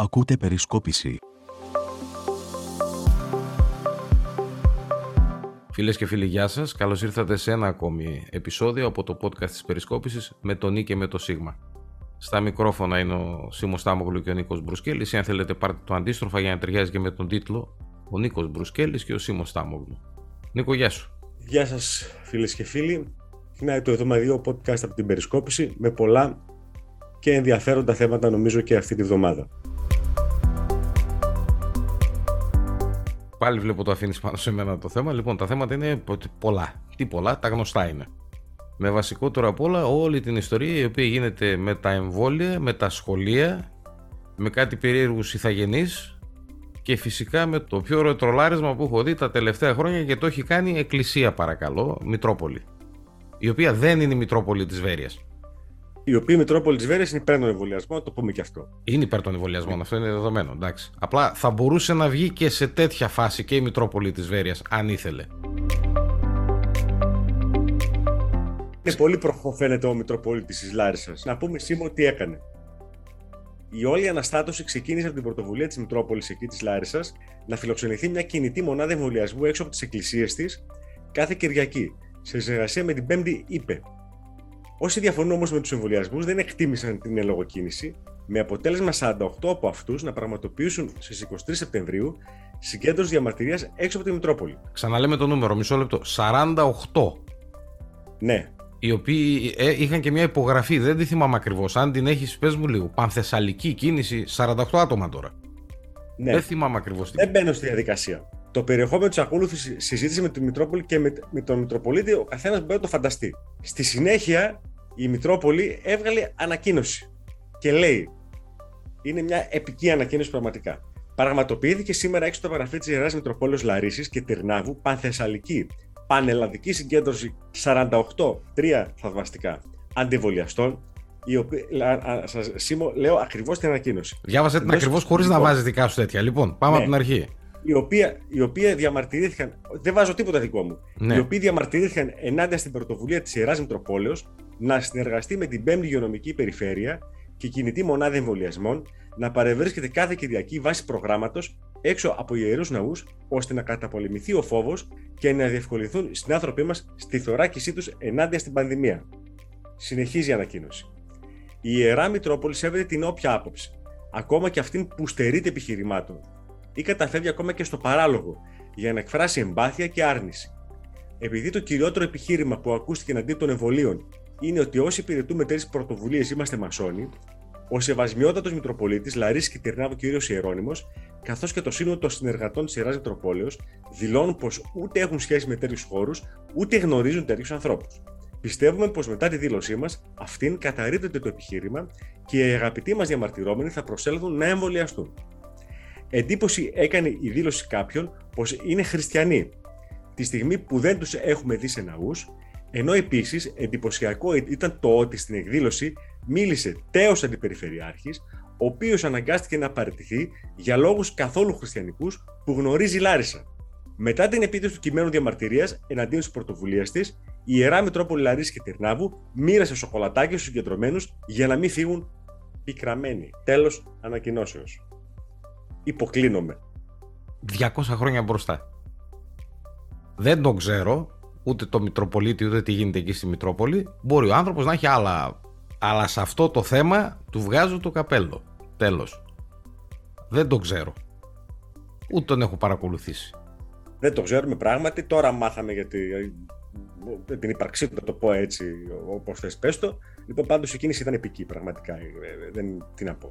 Ακούτε περισκόπηση. Φίλες και φίλοι, γεια σας. Καλώς ήρθατε σε ένα ακόμη επεισόδιο από το podcast της Περισκόπησης με τον Νί και με το Σίγμα. Στα μικρόφωνα είναι ο Σίμω Τάμογλου και ο Νίκος Μπρουσκέλης. Αν θέλετε, πάρτε το αντίστροφα για να ταιριάζει και με τον τίτλο Ο Νίκος Μπρουσκέλης και ο Σίμω Τάμογλου. Νίκο, γεια σου. Γεια σας, φίλες και φίλοι. Είναι το εβδομαδιαίο podcast από την Περισκόπηση με πολλά και ενδιαφέροντα θέματα νομίζω και αυτή τη βδομάδα. Πάλι βλέπω το αφήνει πάνω σε μένα το θέμα. Λοιπόν, τα θέματα είναι πολλά. Τι πολλά, τα γνωστά είναι. Με βασικότερο απ' όλα όλη την ιστορία η οποία γίνεται με τα εμβόλια, με τα σχολεία, με κάτι περίεργους ηθαγενείς και φυσικά με το πιο ωραίο τρολάρισμα που έχω δει τα τελευταία χρόνια και το έχει κάνει Εκκλησία παρακαλώ, Μητρόπολη. Η οποία δεν είναι η Μητρόπολη της Βέρειας η οποία η Μητρόπολης τη Βέρεια είναι υπέρ των εμβολιασμών, το πούμε και αυτό. Είναι υπέρ των εμβολιασμών, αυτό είναι δεδομένο. Εντάξει. Απλά θα μπορούσε να βγει και σε τέτοια φάση και η Μητρόπολη της Βέρειας, αν ήθελε. Είναι πολύ προχώ φαίνεται ο Μητροπολίτη της Λάρισας. Να πούμε σήμερα τι έκανε. Η όλη αναστάτωση ξεκίνησε από την πρωτοβουλία της Μητρόπολης εκεί της Λάρισας να φιλοξενηθεί μια κινητή μονάδα εμβολιασμού έξω από τις εκκλησίες της κάθε Κυριακή, σε συνεργασία με την 5η ΥΠΕ, Όσοι διαφωνούν όμως με τους εμβολιασμούς δεν εκτίμησαν την ελογοκίνηση, με αποτέλεσμα 48 από αυτούς να πραγματοποιήσουν στις 23 Σεπτεμβρίου συγκέντρωση διαμαρτυρίας έξω από τη Μητρόπολη. Ξαναλέμε το νούμερο, μισό λεπτό. 48. Ναι. Οι οποίοι ε, είχαν και μια υπογραφή, δεν τη θυμάμαι ακριβώς. Αν την έχεις, πες μου λίγο. Πανθεσσαλική κίνηση, 48 άτομα τώρα. Ναι. Δεν θυμάμαι ακριβώς. Δεν μπαίνω στη διαδικασία. Το περιεχόμενο της ακόλουθη συζήτησης με τη Μητρόπολη και με, με τον Μητροπολίτη, ο καθένας μπορεί να το φανταστεί. Στη συνέχεια, η Μητρόπολη έβγαλε ανακοίνωση και λέει είναι μια επική ανακοίνωση πραγματικά. Πραγματοποιήθηκε σήμερα έξω το παραφή της Ιεράς Μητροπόλεως Λαρίσης και Τυρνάβου πανθεσσαλική πανελλαδική συγκέντρωση 48 τρία θαυμαστικά αντιβολιαστών. Η οποία, σας, Σίμω, λέω ακριβώς την ανακοίνωση. Διάβασε την ακριβώς χωρίς να βάζεις δικά σου τέτοια. Λοιπόν, πάμε ναι. από την αρχή. Οι οποία, οι οποία διαμαρτυρήθηκαν. Δεν βάζω τίποτα δικό μου. Ναι. Οι οποίοι διαμαρτυρήθηκαν ενάντια στην πρωτοβουλία της Ιεράς Μητροπόλεως να συνεργαστεί με την 5η Υγειονομική Περιφέρεια και κινητή μονάδα εμβολιασμών να παρευρίσκεται κάθε Κυριακή βάσει προγράμματος έξω από ιερούς ναούς, ώστε να καταπολεμηθεί ο φόβος και να διευκολυνθούν οι συνάνθρωποι μας στη θωράκισή τους ενάντια στην πανδημία. Συνεχίζει η ανακοίνωση. Η ιερά Μητρόπολη σέβεται την όποια άποψη, ακόμα και αυτήν που στερείται επιχειρημάτων, ή καταφεύγει ακόμα και στο παράλογο για να εκφράσει εμπάθεια και άρνηση. Επειδή το κυριότερο επιχείρημα που ακούστηκε εναντίον των εμβολίων είναι ότι όσοι υπηρετούμε τέτοιε πρωτοβουλίες είμαστε μασόνοι, ο Σεβασμιότατος Μητροπολίτης Λαρίση Κιτρινάβο κ. Ιερόνιμο, καθώς και το σύνολο των συνεργατών της Ιεράς Μητροπόλεως, δηλώνουν πως ούτε έχουν σχέση με τέτοιους χώρους, ούτε γνωρίζουν τέτοιους ανθρώπους. Πιστεύουμε πως μετά τη δήλωσή μας, αυτήν καταρρύπτεται το επιχείρημα και οι αγαπητοί μας διαμαρτυρόμενοι θα προσέλθουν να εμβολιαστούν. Εντύπωση έκανε η δήλωση κάποιων πως είναι χριστιανοί, τη στιγμή που δεν τους έχουμε δει σε ναούς ενώ επίσης εντυπωσιακό ήταν το ότι στην εκδήλωση μίλησε τέος αντιπεριφερειάρχης, ο οποίος αναγκάστηκε να παραιτηθεί για λόγους καθόλου χριστιανικούς που γνωρίζει η Λάρισα. Μετά την επίτευξη του κειμένου διαμαρτυρίας εναντίον της πρωτοβουλίας της, η ιερά Μητρόπολη Λαρίσης και Τερνάβου μοίρασε σοκολατάκια στους συγκεντρωμένους για να μην φύγουν πικραμένοι. Τέλος ανακοινώσεως. Υποκλίνομαι. 200 χρόνια μπροστά. Δεν το ξέρω, ούτε το Μητροπολίτη, ούτε τι γίνεται εκεί στη Μητρόπολη. Μπορεί ο άνθρωπος να έχει άλλα. Αλλά σε αυτό το θέμα του βγάζω το καπέλο. Τέλος. Δεν το ξέρω. Ούτε τον έχω παρακολουθήσει. Δεν το ξέρουμε πράγματι. Τώρα μάθαμε για την ύπαρξή του, να το πω έτσι, όπως θες πες το. Λοιπόν, πάντως η κίνηση ήταν επική, πραγματικά. Ε, ε, δεν, τι να πω.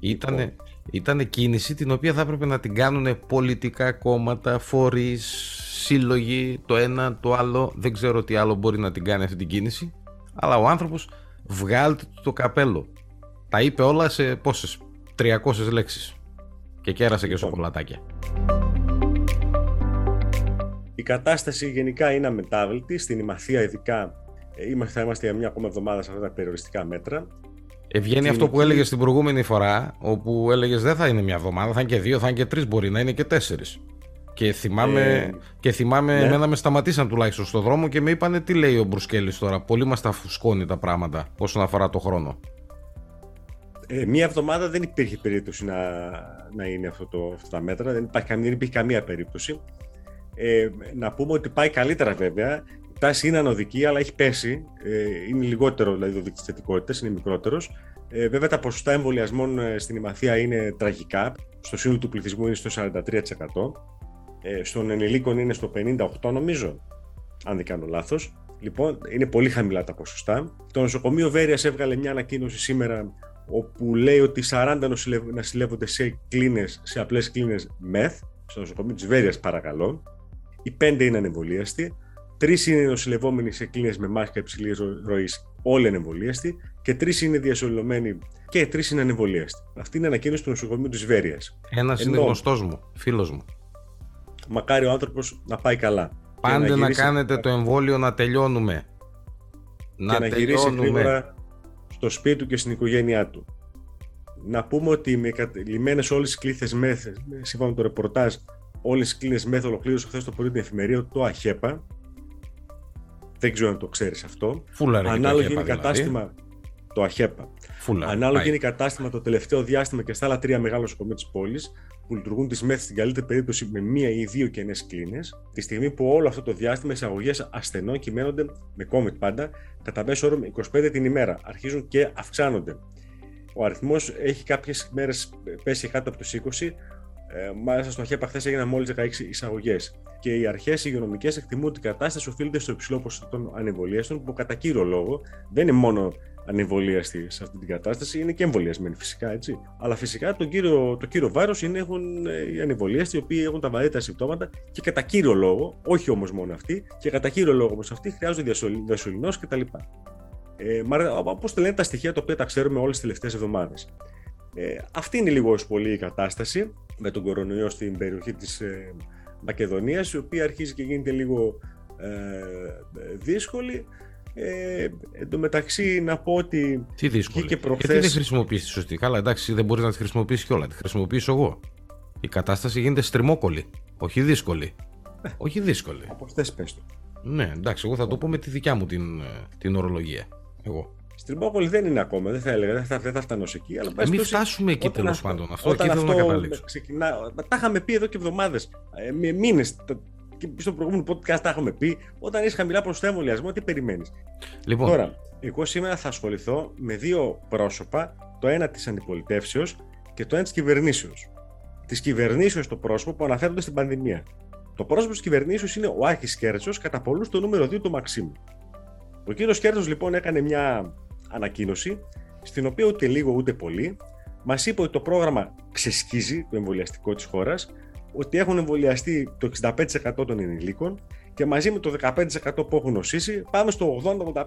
Ήτανε, λοιπόν. ήτανε κίνηση την οποία θα έπρεπε να την κάνουν πολιτικά κόμματα, φορείς, σύλλογοι, το ένα, το άλλο. Δεν ξέρω τι άλλο μπορεί να την κάνει αυτή την κίνηση. Αλλά ο άνθρωπος βγάλτε το καπέλο. Τα είπε όλα σε πόσες, 300 λέξεις. Και κέρασε και λοιπόν. σοκολατάκια. Η κατάσταση γενικά είναι αμετάβλητη. Στην Ημαθία ειδικά ε, θα είμαστε για μια ακόμα εβδομάδα σε αυτά τα περιοριστικά μέτρα. Ευγαίνει αυτό που έλεγες την προηγούμενη φορά, όπου έλεγες δεν θα είναι μια εβδομάδα, θα είναι και δύο, θα είναι και τρεις, μπορεί να είναι και τέσσερις. Και θυμάμαι, ε, και θυμάμαι ναι. εμένα με σταματήσαν τουλάχιστον στον δρόμο και με είπανε τι λέει ο Μπρουσκέλης τώρα. Πολύ μας τα φουσκώνει τα πράγματα όσον αφορά το χρόνο. Ε, μία εβδομάδα δεν υπήρχε περίπτωση να, να είναι αυτό το, αυτά τα μέτρα, δεν, υπάρχει, δεν υπήρχε καμία περίπτωση. Ε, να πούμε ότι πάει καλύτερα βέβαια. Η τάση είναι ανωδική, αλλά έχει πέσει. Ε, είναι λιγότερο δηλαδή το δείκτης θετικότητας, είναι μικρότερος. Ε, βέβαια τα ποσοστά εμβολιασμών ε, στην Ημαθία είναι τραγικά. Στο σύνολο του πληθυσμού είναι στο 43%. Ε, στον ενηλίκων είναι στο 58% νομίζω, αν δεν κάνω λάθος. Λοιπόν, είναι πολύ χαμηλά τα ποσοστά. Το νοσοκομείο Βέρειας έβγαλε μια ανακοίνωση σήμερα όπου λέει ότι 40 νοσηλεύονται σε κλίνες, σε απλές κλίνες μεθ, στο νοσοκομείο της Βέρειας παρακαλώ. Οι 5 είναι ανεμβολίαστοι. Τρεις είναι νοσηλευόμενοι σε κλίνε με μάσκα υψηλής ροής, όλοι ανεμβολίαστοι. Και τρεις είναι διασωλωμένοι και τρεις είναι ανεμβολίαστοι. Αυτή είναι η ανακοίνωση του νοσοκομείου της Βέρειας. Ένας είναι γνωστός μου, φίλος μου. Μακάρι ο άνθρωπος να πάει καλά. Πάντε να, να κάνετε το εμβόλιο να τελειώνουμε. Να και να γυρίσει γρήγορα στο σπίτι του και στην οικογένειά του. Να πούμε ότι με λιμένε όλες τις κλήθες μέθε, σύμφωνα με το ρεπορτάζ, όλες τις κλίνες μέθε ολοκλήρωσε χθες το πρωί την εφημερία το ΑΧΕΠΑ. Δεν ξέρω αν το ξέρεις αυτό. Φούλα, Ανάλογη είναι η δηλαδή. κατάστημα. Το ΑΧΕΠΑ. Φούλα, Ανάλογη είναι η κατάστημα το τελευταίο διάστημα και στα άλλα τρία μεγάλα νοσοκομεία της πόλης που λειτουργούν τις ΜΕΘ στην καλύτερη περίπτωση με μία ή δύο κενές κλίνες, τη στιγμή που όλο αυτό το διάστημα εισαγωγές ασθενών κυμαίνονται με COVID πάντα κατά μέσο όρο 25 την ημέρα. Αρχίζουν και αυξάνονται. Ο αριθμός έχει κάποιες μέρες πέσει κάτω από τους 20. Ε, μάλιστα στο ΑΧΕΠΑ χθες έγιναν μόλις 16 εισαγωγές. Και οι αρχές υγειονομικές εκτιμούν ότι η κατάσταση οφείλεται στο υψηλό ποσοστό των ανεμβολίαστων, που κατά κύριο λόγο δεν είναι μόνο ανεμβολίαστοι σε αυτή την κατάσταση, είναι και εμβολιασμένοι φυσικά, έτσι. Αλλά φυσικά το κύριο, το κύριο βάρος είναι έχουν ε, οι ανεμβολίαστοι, οι οποίοι έχουν τα βαρύτερα συμπτώματα και κατά κύριο λόγο, όχι όμως μόνο αυτοί, και κατά κύριο λόγο όμως αυτοί χρειάζονται διασωληνό κτλ. Ε, Όπως το λένε τα στοιχεία τα οποία τα ξέρουμε όλες τις τελευταίες εβδομάδες. Ε, αυτή είναι λίγο πολύ η κατάσταση με τον κορονοϊό στην περιοχή της ε, Μακεδονίας, η οποία αρχίζει και γίνεται λίγο ε, δύσκολη. Ε, εν τω μεταξύ να πω ότι. Τι δύσκολο. Και προχθές... Γιατί δεν χρησιμοποιήσει τη σωστή; Καλά, εντάξει, δεν μπορείς να τη χρησιμοποιήσεις κιόλα. Τη χρησιμοποιήσω εγώ. Η κατάσταση γίνεται στριμόκολη. Όχι δύσκολη. Ε, όχι δύσκολη. Από χθες πες το. Ναι, εντάξει, εγώ θα το πω με τη δικιά μου την, ε, την ορολογία. Εγώ. Στριμόκολη δεν είναι ακόμα, δεν θα έλεγα, δεν θα, δεν θα φτάνω εκεί. Αλλά ε, μην φτάσουμε εκεί τέλος πάντων. Αυτό εκεί θέλω να καταλήξω. Ξεκινά, τα είχαμε πει εδώ και εβδομάδες, ε, μήνες και στο προηγούμενο podcast τα έχουμε πει, όταν είσαι χαμηλά ποσοστά εμβολιασμό, τι περιμένεις. Λοιπόν. Τώρα, εγώ σήμερα θα ασχοληθώ με δύο πρόσωπα, το ένα της αντιπολιτεύσεως και το ένα της κυβερνήσεως. Της κυβερνήσεως το πρόσωπο που αναφέρονται στην πανδημία. Το πρόσωπο της κυβερνήσεως είναι ο Άρχης Κέρτσος, κατά πολλούς το νούμερο 2 του Μαξίμου. Ο κύριος Κέρτσος λοιπόν έκανε μια ανακοίνωση, στην οποία ούτε λίγο ούτε πολύ μας είπε ότι το πρόγραμμα ξεσκίζει το εμβολιαστικό της χώρας ότι έχουν εμβολιαστεί το 65% των ενηλίκων και μαζί με το 15% που έχουν νοσήσει πάμε στο 80-85%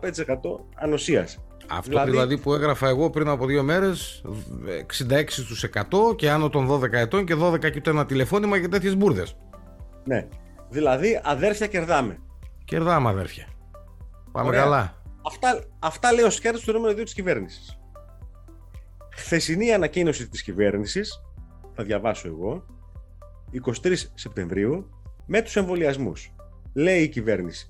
ανοσίας. Αυτό δηλαδή... δηλαδή... που έγραφα εγώ πριν από δύο μέρες, 66% και άνω των 12 ετών και 12 και το ένα τηλεφώνημα και τέτοιες μπουρδες. Ναι. Δηλαδή αδέρφια κερδάμε. Κερδάμε αδέρφια. Πάμε καλά. Αυτά, αυτά λέει ο Σκέρτο του νούμερο 2 της κυβέρνησης. Χθεσινή ανακοίνωση της κυβέρνησης, θα διαβάσω εγώ, 23 Σεπτεμβρίου με τους εμβολιασμούς. Λέει η κυβέρνηση.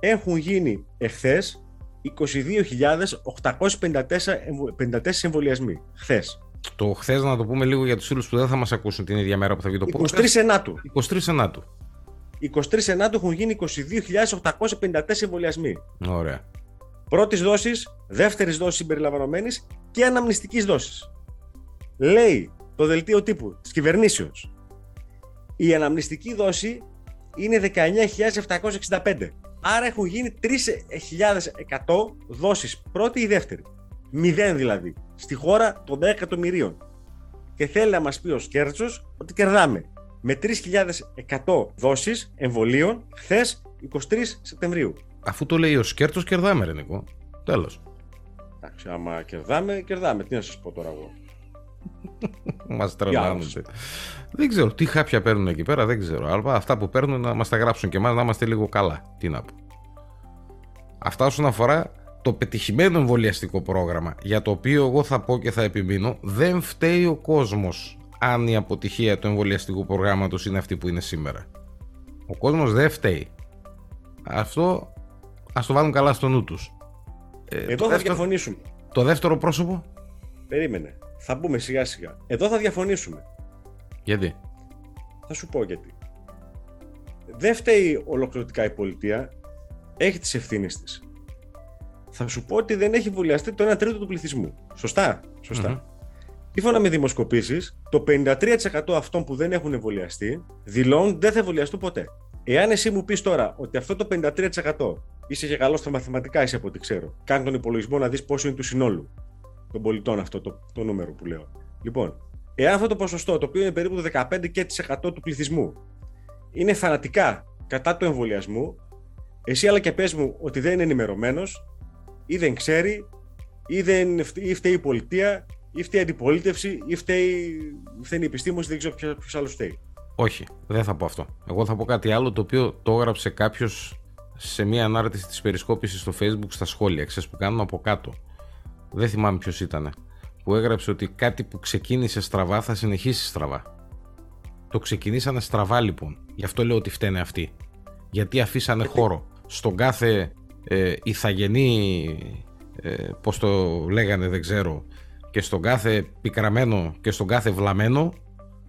Έχουν γίνει εχθές 22.854 εμβολιασμοί. Χθες. Το χθες να το πούμε λίγο για τους φίλους που δεν θα μας ακούσουν την ίδια μέρα που θα βγει το podcast. 23 Ενάτου. 23 Ενάτου. 23 Ενάτου έχουν γίνει 22.854 εμβολιασμοί. Ωραία. Πρώτης δόσης, δεύτερης δόσης συμπεριλαμβανομένης και αναμνηστικής δόσης. Λέει το δελτίο τύπου της κυβερνήσεως η αναμνηστική δόση είναι 19.765. Άρα έχουν γίνει 3.100 δόσεις, πρώτη ή δεύτερη. Μηδέν δηλαδή, στη χώρα των 10 εκατομμυρίων. Και θέλει να μας πει ο Σκέρτσος ότι κερδάμε με 3.100 δόσεις εμβολίων χθες 23 Σεπτεμβρίου. Αφού το λέει ο Σκέρτσος κερδάμε ρε Νικό. Τέλος. Εντάξει, άμα κερδάμε, κερδάμε. Τι να σας πω τώρα εγώ. Μας τρελάνονται. Δεν ξέρω τι χάπια παίρνουν εκεί πέρα, δεν ξέρω. Αλλά αυτά που παίρνουν να μας τα γράψουν και εμάς να είμαστε λίγο καλά. Τι να πω. Αυτά όσον αφορά το πετυχημένο εμβολιαστικό πρόγραμμα, για το οποίο εγώ θα πω και θα επιμείνω, δεν φταίει ο κόσμος αν η αποτυχία του εμβολιαστικού προγράμματος είναι αυτή που είναι σήμερα. Ο κόσμος δεν φταίει. Αυτό ας το βάλουν καλά στο νου τους. Ε, Εδώ θα διαφωνήσουμε. Το δεύτερο πρόσωπο; Περίμενε. Θα μπούμε σιγά σιγά. Εδώ θα διαφωνήσουμε. Γιατί; Θα σου πω γιατί. Δεν φταίει ολοκληρωτικά η πολιτεία. Έχει τις ευθύνες της. Θα σου πω ότι δεν έχει εμβολιαστεί το 1 τρίτο του πληθυσμού. Σωστά. Σωστά. Σύμφωνα με δημοσκοπήσεις, το 53% αυτών που δεν έχουν εμβολιαστεί δηλώνουν δεν θα εμβολιαστούν ποτέ. Εάν εσύ μου πεις τώρα ότι αυτό το 53% είσαι και καλός στα μαθηματικά, είσαι από ό,τι ξέρω, κάνει τον υπολογισμό να δεις πόσο είναι του συνόλου των πολιτών αυτό το, το νούμερο που λέω. Λοιπόν, εάν αυτό το ποσοστό, το οποίο είναι περίπου το 15% του πληθυσμού, είναι φανατικά κατά του εμβολιασμού, εσύ αλλά και πες μου ότι δεν είναι ενημερωμένος ή δεν ξέρει ή, δεν, ή φταίει η πολιτεία ή φταίει η αντιπολίτευση ή φταίει, φταίει η επιστήμονε, δεν ξέρω ποιο άλλος φταίει. Όχι, δεν θα πω αυτό. Εγώ θα πω κάτι άλλο το οποίο το έγραψε κάποιος σε μια ανάρτηση της περισκόπησης στο facebook στα σχόλια, ξέρεις που κάνουν από κάτω. Δεν θυμάμαι ποιος ήταν. Που έγραψε ότι κάτι που ξεκίνησε στραβά θα συνεχίσει στραβά. Το ξεκινήσανε στραβά λοιπόν. Γι' αυτό λέω ότι φταίνε αυτοί. Γιατί αφήσανε χώρο στον κάθε ε, ηθαγενή, ε, πώς το λέγανε δεν ξέρω, και στον κάθε πικραμένο και στον κάθε βλαμένο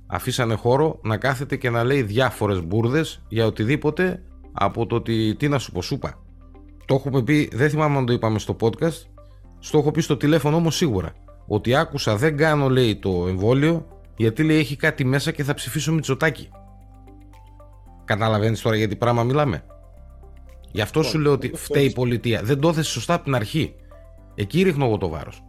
αφήσανε χώρο να κάθεται και να λέει διάφορες μπουρδες για οτιδήποτε από το ότι τι να σου πω σούπα. Το έχουμε πει, δεν θυμάμαι αν το είπαμε στο podcast, στο έχω πει στο τηλέφωνο όμως σίγουρα. Ότι άκουσα δεν κάνω λέει το εμβόλιο γιατί λέει έχει κάτι μέσα και θα ψηφίσω Μητσοτάκι. Καταλαβαίνεις τώρα γιατί πράγμα μιλάμε. Γι' αυτό σου λέω ότι φταίει η πολιτεία. Δεν το έθεσε σωστά από την αρχή. Εκεί ρίχνω εγώ το βάρος.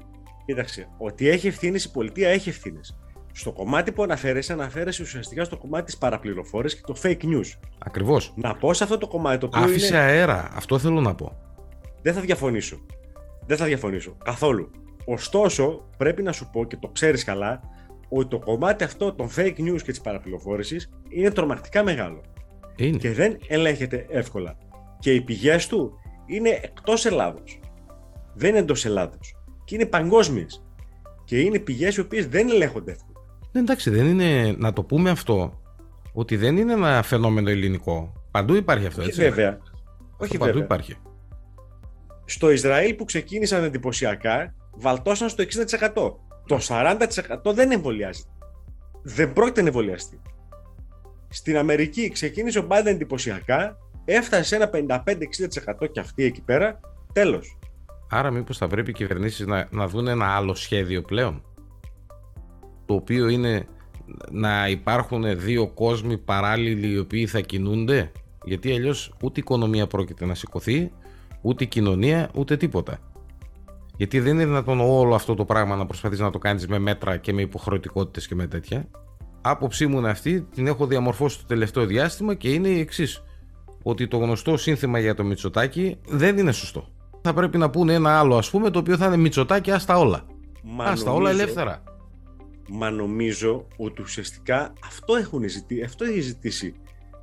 Κοίταξε, ότι έχει ευθύνες η πολιτεία έχει ευθύνες. Στο κομμάτι που αναφέρεσαι, αναφέρεσαι ουσιαστικά στο κομμάτι της παραπληροφόρησης και το fake news. Ακριβώς. Να πω σε αυτό το κομμάτι το οποίο. Άφησε είναι... αέρα. Αυτό θέλω να πω. Δεν θα διαφωνήσω. Δεν θα διαφωνήσω. Καθόλου. Ωστόσο, πρέπει να σου πω και το ξέρεις καλά, ότι το κομμάτι αυτό των fake news και της παραπληροφόρησης είναι τρομακτικά μεγάλο. Είναι. Και δεν ελέγχεται εύκολα. Και οι πηγές του είναι εκτός Ελλάδος. Δεν είναι εντός Ελλάδος. Και είναι παγκόσμιες. Και είναι πηγές οι οποίες δεν ελέγχονται εύκολα. Ναι, εντάξει, δεν είναι. Να το πούμε αυτό, ότι δεν είναι ένα φαινόμενο ελληνικό. Παντού υπάρχει αυτό, έτσι. Όχι βέβαια. Όχι παντού υπάρχει. Στο Ισραήλ που ξεκίνησαν εντυπωσιακά, βαλτώσαν στο 60%. Το 40% δεν εμβολιάζει. Δεν πρόκειται να εμβολιαστεί. Στην Αμερική ξεκίνησε ο Biden εντυπωσιακά, έφτασε σε ένα 55-60% και αυτή εκεί πέρα, τέλος. Άρα μήπως θα πρέπει οι κυβερνήσεις να, να δουν ένα άλλο σχέδιο πλέον, το οποίο είναι να υπάρχουν δύο κόσμοι παράλληλοι οι οποίοι θα κινούνται, γιατί αλλιώς ούτε η οικονομία πρόκειται να σηκωθεί, ούτε η κοινωνία, ούτε τίποτα. Γιατί δεν είναι δυνατόν όλο αυτό το πράγμα να προσπαθείς να το κάνεις με μέτρα και με υποχρεωτικότητες και με τέτοια. Άποψή μου είναι αυτή, την έχω διαμορφώσει το τελευταίο διάστημα και είναι η εξής. Ότι το γνωστό σύνθημα για το Μητσοτάκι δεν είναι σωστό. Θα πρέπει να πούνε ένα άλλο, ας πούμε, το οποίο θα είναι Μητσοτάκι, άστα όλα. Μα άστα όλα ελεύθερα. Μα νομίζω ότι ουσιαστικά αυτό, έχουν ζητήσει, αυτό έχει ζητήσει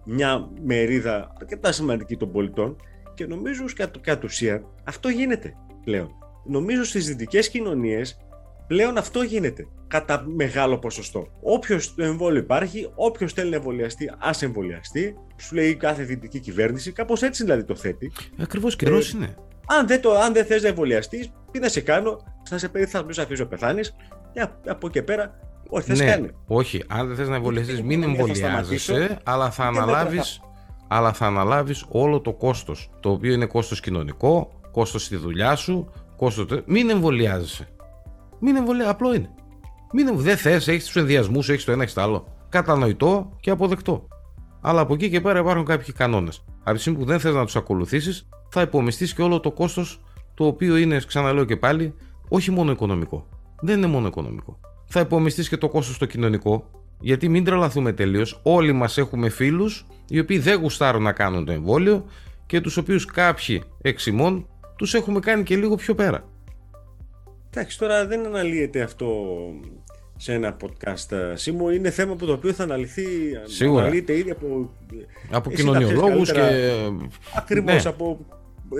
μια μερίδα αρκετά σημαντική των πολιτών και νομίζω κατ' κατ' ουσία αυτό γίνεται πλέον. Νομίζω στις δυτικές κοινωνίες πλέον αυτό γίνεται κατά μεγάλο ποσοστό. Όποιος το εμβόλιο υπάρχει, όποιος θέλει να εμβολιαστεί, ας εμβολιαστεί. Σου λέει κάθε δυτική κυβέρνηση, κάπως έτσι δηλαδή το θέτει. Ακριβώς καιρός ε, είναι. Αν δεν, το, αν δεν θες να εμβολιαστείς, τι να σε κάνω, θα σε παιδί, θα σε αφήσω πεθάνεις. Και από εκεί πέρα, όχι, θα ναι, Όχι, αν δεν θες να εμβολιαστείς, μην εμβολιάζεσαι, αλλά θα αναλάβει. Αλλά θα αναλάβεις όλο το κόστος, το οποίο είναι κόστος κοινωνικό, κόστος στη δουλειά σου, κόστος... Μην εμβολιάζεσαι. Μην εμβολιάζεσαι, απλό είναι. Μην, δεν θες, έχεις τους ενδιασμούς, έχεις το ένα, έχεις το άλλο. Κατανοητό και αποδεκτό. Αλλά από εκεί και πέρα υπάρχουν κάποιοι κανόνες. Από τη στιγμή που δεν θες να τους ακολουθήσεις, θα υπομειστείς και όλο το κόστος το οποίο είναι, ξαναλέω και πάλι, όχι μόνο οικονομικό. Δεν είναι μόνο οικονομικό. Θα υπομειστείς και το κόστος το κοινωνικό, γιατί μην τρελαθούμε τελείως. Όλοι μας έχουμε φίλους οι οποίοι δεν γουστάρουν να κάνουν το εμβόλιο και τους οποίους κάποιοι εξημών τους έχουμε κάνει και λίγο πιο πέρα. Εντάξει, τώρα δεν αναλύεται αυτό σε ένα podcast ε, Σίμω. Είναι θέμα που το οποίο θα αναλυθεί. Σίγουρα. Αναλύεται ήδη από. Από κοινωνιολόγους και. Ακριβώς ναι. από.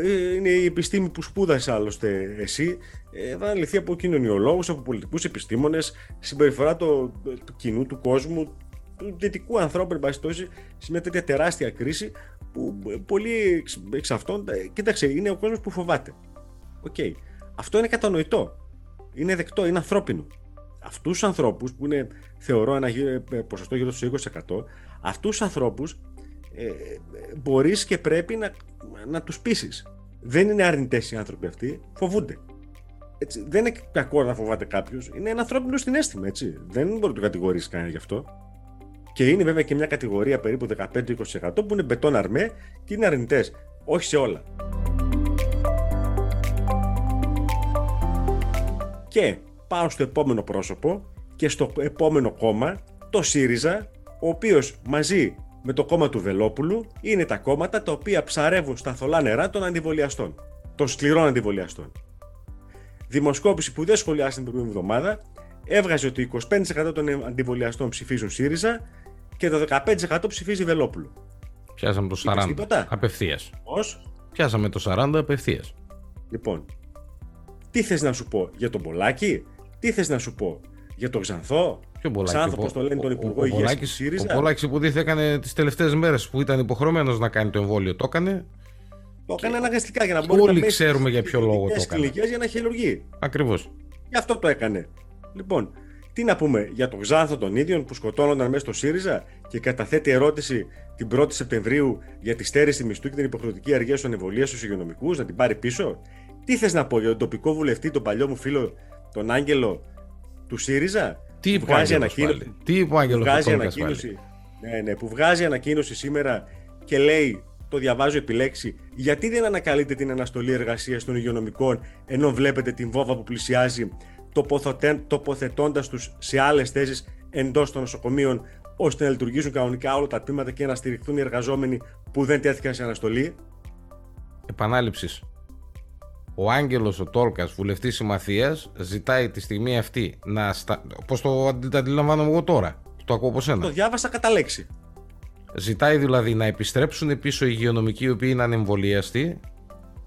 Ε, είναι η επιστήμη που σπούδασες άλλωστε εσύ. Ε, θα αναλυθεί από κοινωνιολόγους, από πολιτικούς επιστήμονες, συμπεριφορά του το κοινού, του κόσμου, του δυτικού ανθρώπου, εν πάση σε μια τέτοια τεράστια κρίση που πολλοί εξ αυτών. Κοίταξε, είναι ο κόσμος που φοβάται. OK. Okay. Αυτό είναι κατανοητό. Είναι δεκτό, είναι ανθρώπινο. Αυτούς τους ανθρώπους που είναι, θεωρώ, ένα ε, ποσοστό γύρω στο 20%, αυτούς τους ανθρώπους ε, μπορείς και πρέπει να, να τους πείσεις. Δεν είναι αρνητές οι άνθρωποι αυτοί, φοβούνται. Έτσι, δεν είναι κακό να φοβάται κάποιος. Είναι ένα ανθρώπινο συνέστημα, έτσι. Δεν μπορεί να το κατηγορήσει κανένα γι' αυτό. Και είναι βέβαια και μια κατηγορία περίπου 15-20% που είναι μπετόν αρμέ και είναι αρνητές. Όχι σε όλα. Και πάω στο επόμενο πρόσωπο και στο επόμενο κόμμα, το ΣΥΡΙΖΑ, ο οποίος μαζί με το κόμμα του Βελόπουλου είναι τα κόμματα τα οποία ψαρεύουν στα θολά νερά των αντιβολιαστών, των σκληρών αντιβολιαστών. Δημοσκόπηση που δεν σχολιάστηκε την προηγούμενη εβδομάδα έβγαζε ότι 25% των αντιβολιαστών ψηφίζουν ΣΥΡΙΖΑ και το 15% ψηφίζει Βελόπουλο. Πιάσαμε το 40 απευθείας. Πώς; Πιάσαμε το 40 απευθείας. Λοιπόν, τι θες να σου πω για τον Πολάκη, τι θες να σου πω για τον Ξανθό, Ποιο Πολάκη, Ξανθό, πώς το λένε τον Υπουργό Υγείας τη ΣΥΡΙΖΑ; Ο Πολάκη υποτίθεται έκανε τις τελευταίες μέρες που ήταν υποχρεωμένος να κάνει το εμβόλιο. Το έκανε; Το έκανε αναγκαστικά για να μπορεί Όλοι να ξέρουμε για ποιο λόγο το έκανε. για να χειρουργεί. Ακριβώς. Γι' αυτό το έκανε. Λοιπόν, τι να πούμε για τον Ξάνθο των ίδιων που σκοτώνονταν μέσα στο ΣΥΡΙΖΑ και καταθέτει ερώτηση την 1η Σεπτεμβρίου για τη στέρηση μισθού και την υποχρεωτική αργία στον εμβολία στους υγειονομικούς, να την πάρει πίσω; Τι θες να πω για τον τοπικό βουλευτή, τον παλιό μου φίλο, τον Άγγελο του ΣΥΡΙΖΑ; Τι είπε ο ανακοίνωση. Τι είπε ο βγάζει ανακοίνωση. Ναι, ναι, που βγάζει ανακοίνωση σήμερα και λέει, το διαβάζω επιλέξει, γιατί δεν ανακαλείτε την αναστολή εργασίας των υγειονομικών ενώ βλέπετε την βόβα που πλησιάζει τοποθετώντας τους σε άλλες θέσεις εντός των νοσοκομείων ώστε να λειτουργήσουν κανονικά όλα τα τμήματα και να στηριχθούν οι εργαζόμενοι που δεν τέθηκαν σε αναστολή. Επανάληψης. Ο Άγγελος ο Τόλκας, βουλευτής συμμαθίας, ζητάει τη στιγμή αυτή να. Στα... Πώς το αντιλαμβάνομαι εγώ τώρα. Το ακούω από σένα. Το διάβασα κατά λέξη. Ζητάει δηλαδή να επιστρέψουν πίσω οι υγειονομικοί οι οποίοι είναι ανεμβολίαστοι,